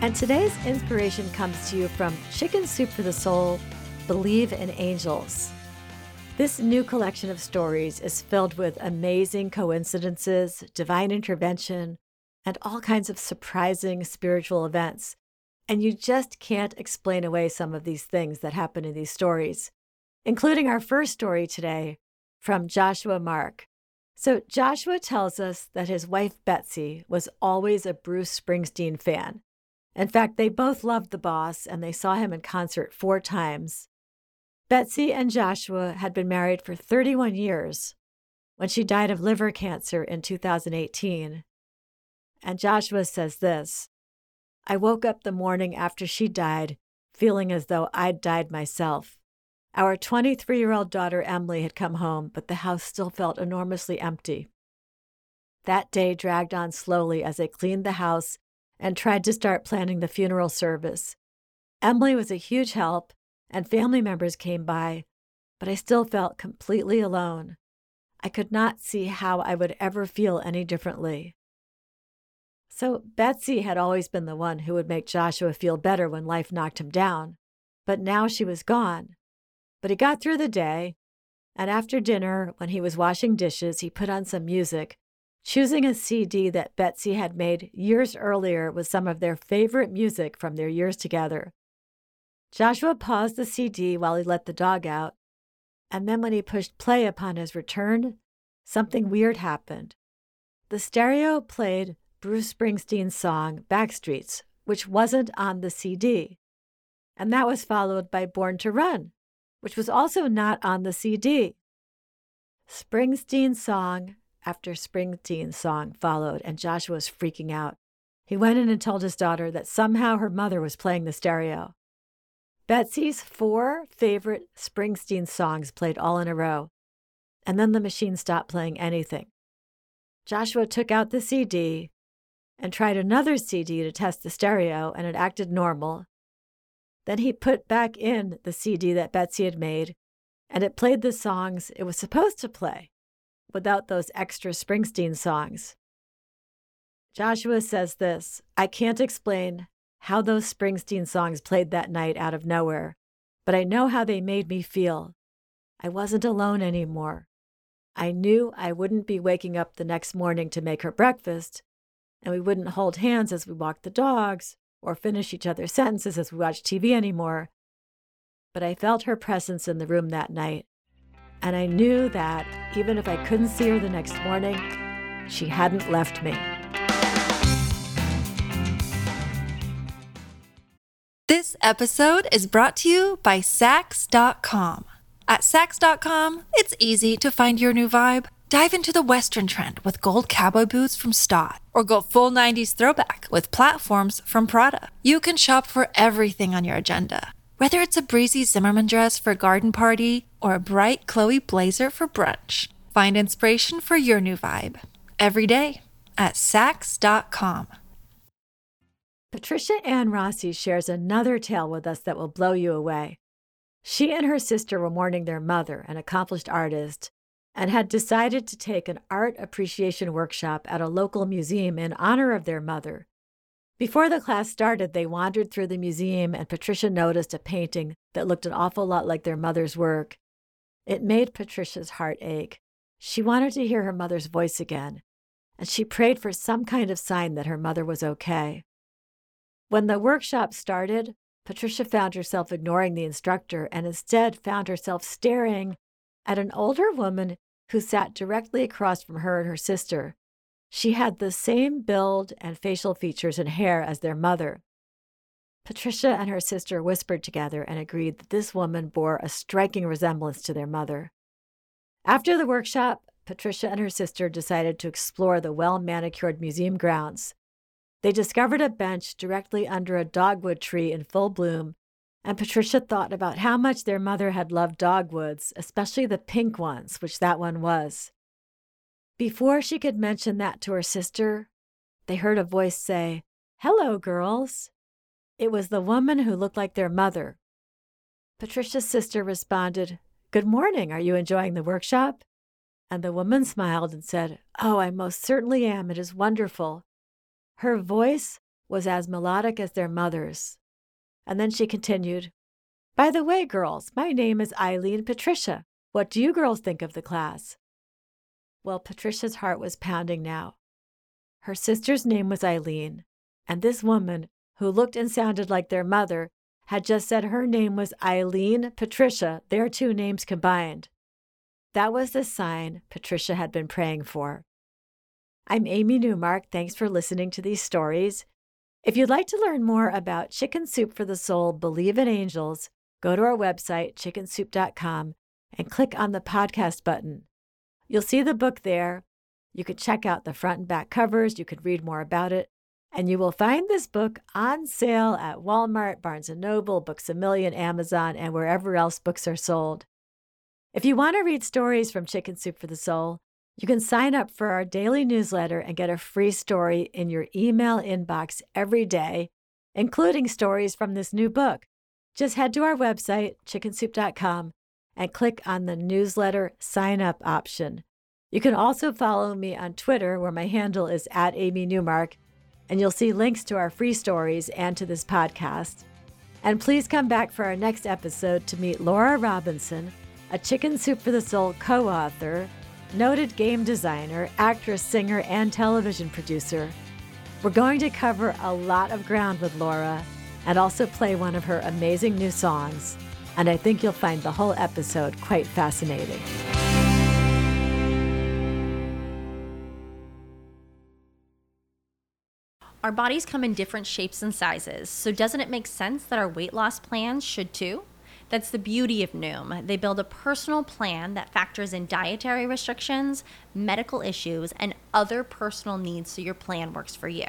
And today's inspiration comes to you from Chicken Soup for the Soul Believe in Angels. This new collection of stories is filled with amazing coincidences, divine intervention, and all kinds of surprising spiritual events and you just can't explain away some of these things that happen in these stories, including our first story today from Joshua Mark. So, Joshua tells us that his wife Betsy was always a Bruce Springsteen fan. In fact, they both loved the boss and they saw him in concert four times. Betsy and Joshua had been married for 31 years when she died of liver cancer in 2018. And Joshua says this I woke up the morning after she died feeling as though I'd died myself. Our 23 year old daughter Emily had come home, but the house still felt enormously empty. That day dragged on slowly as they cleaned the house and tried to start planning the funeral service. Emily was a huge help, and family members came by, but I still felt completely alone. I could not see how I would ever feel any differently. So Betsy had always been the one who would make Joshua feel better when life knocked him down. But now she was gone. But he got through the day, and after dinner, when he was washing dishes, he put on some music, choosing a CD that Betsy had made years earlier with some of their favorite music from their years together. Joshua paused the CD while he let the dog out, and then when he pushed play upon his return, something weird happened. The stereo played Bruce Springsteen's song Backstreets, which wasn't on the CD. And that was followed by Born to Run, which was also not on the CD. Springsteen's song after Springsteen's song followed, and Joshua was freaking out. He went in and told his daughter that somehow her mother was playing the stereo. Betsy's four favorite Springsteen songs played all in a row, and then the machine stopped playing anything. Joshua took out the CD and tried another CD to test the stereo, and it acted normal. Then he put back in the CD that Betsy had made, and it played the songs it was supposed to play without those extra Springsteen songs. Joshua says this I can't explain how those Springsteen songs played that night out of nowhere, but I know how they made me feel. I wasn't alone anymore. I knew I wouldn't be waking up the next morning to make her breakfast, and we wouldn't hold hands as we walked the dogs or finish each other's sentences as we watched TV anymore. But I felt her presence in the room that night, and I knew that even if I couldn't see her the next morning, she hadn't left me. This episode is brought to you by Saks.com. At Saks.com, it's easy to find your new vibe. Dive into the Western trend with gold cowboy boots from Staud, or go full 90s throwback with platforms from Prada. You can shop for everything on your agenda, whether it's a breezy Zimmermann dress for a garden party or a bright Chloe blazer for brunch. Find inspiration for your new vibe every day at Saks.com. Patricia Ann Rossi shares another tale with us that will blow you away. She and her sister were mourning their mother, an accomplished artist, and had decided to take an art appreciation workshop at a local museum in honor of their mother. Before the class started, they wandered through the museum, and Patricia noticed a painting that looked an awful lot like their mother's work. It made Patricia's heart ache. She wanted to hear her mother's voice again, and she prayed for some kind of sign that her mother was okay. When the workshop started, Patricia found herself ignoring the instructor and instead found herself staring at an older woman who sat directly across from her and her sister. She had the same build and facial features and hair as their mother. Patricia and her sister whispered together and agreed that this woman bore a striking resemblance to their mother. After the workshop, Patricia and her sister decided to explore the well manicured museum grounds. They discovered a bench directly under a dogwood tree in full bloom, and Patricia thought about how much their mother had loved dogwoods, especially the pink ones, which that one was. Before she could mention that to her sister, they heard a voice say, Hello, girls. It was the woman who looked like their mother. Patricia's sister responded, Good morning. Are you enjoying the workshop? And the woman smiled and said, Oh, I most certainly am. It is wonderful. Her voice was as melodic as their mother's. And then she continued, By the way, girls, my name is Eileen Patricia. What do you girls think of the class? Well, Patricia's heart was pounding now. Her sister's name was Eileen, and this woman, who looked and sounded like their mother, had just said her name was Eileen Patricia, their two names combined. That was the sign Patricia had been praying for. I'm Amy Newmark. Thanks for listening to these stories. If you'd like to learn more about Chicken Soup for the Soul Believe in Angels, go to our website, chickensoup.com, and click on the podcast button. You'll see the book there. You can check out the front and back covers. You can read more about it. And you will find this book on sale at Walmart, Barnes & Noble, Books A Million, Amazon, and wherever else books are sold. If you want to read stories from Chicken Soup for the Soul, you can sign up for our daily newsletter and get a free story in your email inbox every day, including stories from this new book. Just head to our website, chickensoup.com, and click on the newsletter sign up option. You can also follow me on Twitter, where my handle is at Amy Newmark, and you'll see links to our free stories and to this podcast. And please come back for our next episode to meet Laura Robinson, a Chicken Soup for the Soul co author noted game designer, actress, singer, and television producer. We're going to cover a lot of ground with Laura and also play one of her amazing new songs. And I think you'll find the whole episode quite fascinating. Our bodies come in different shapes and sizes, so doesn't it make sense that our weight loss plans should too? That's the beauty of Noom. They build a personal plan that factors in dietary restrictions, medical issues, and other personal needs so your plan works for you.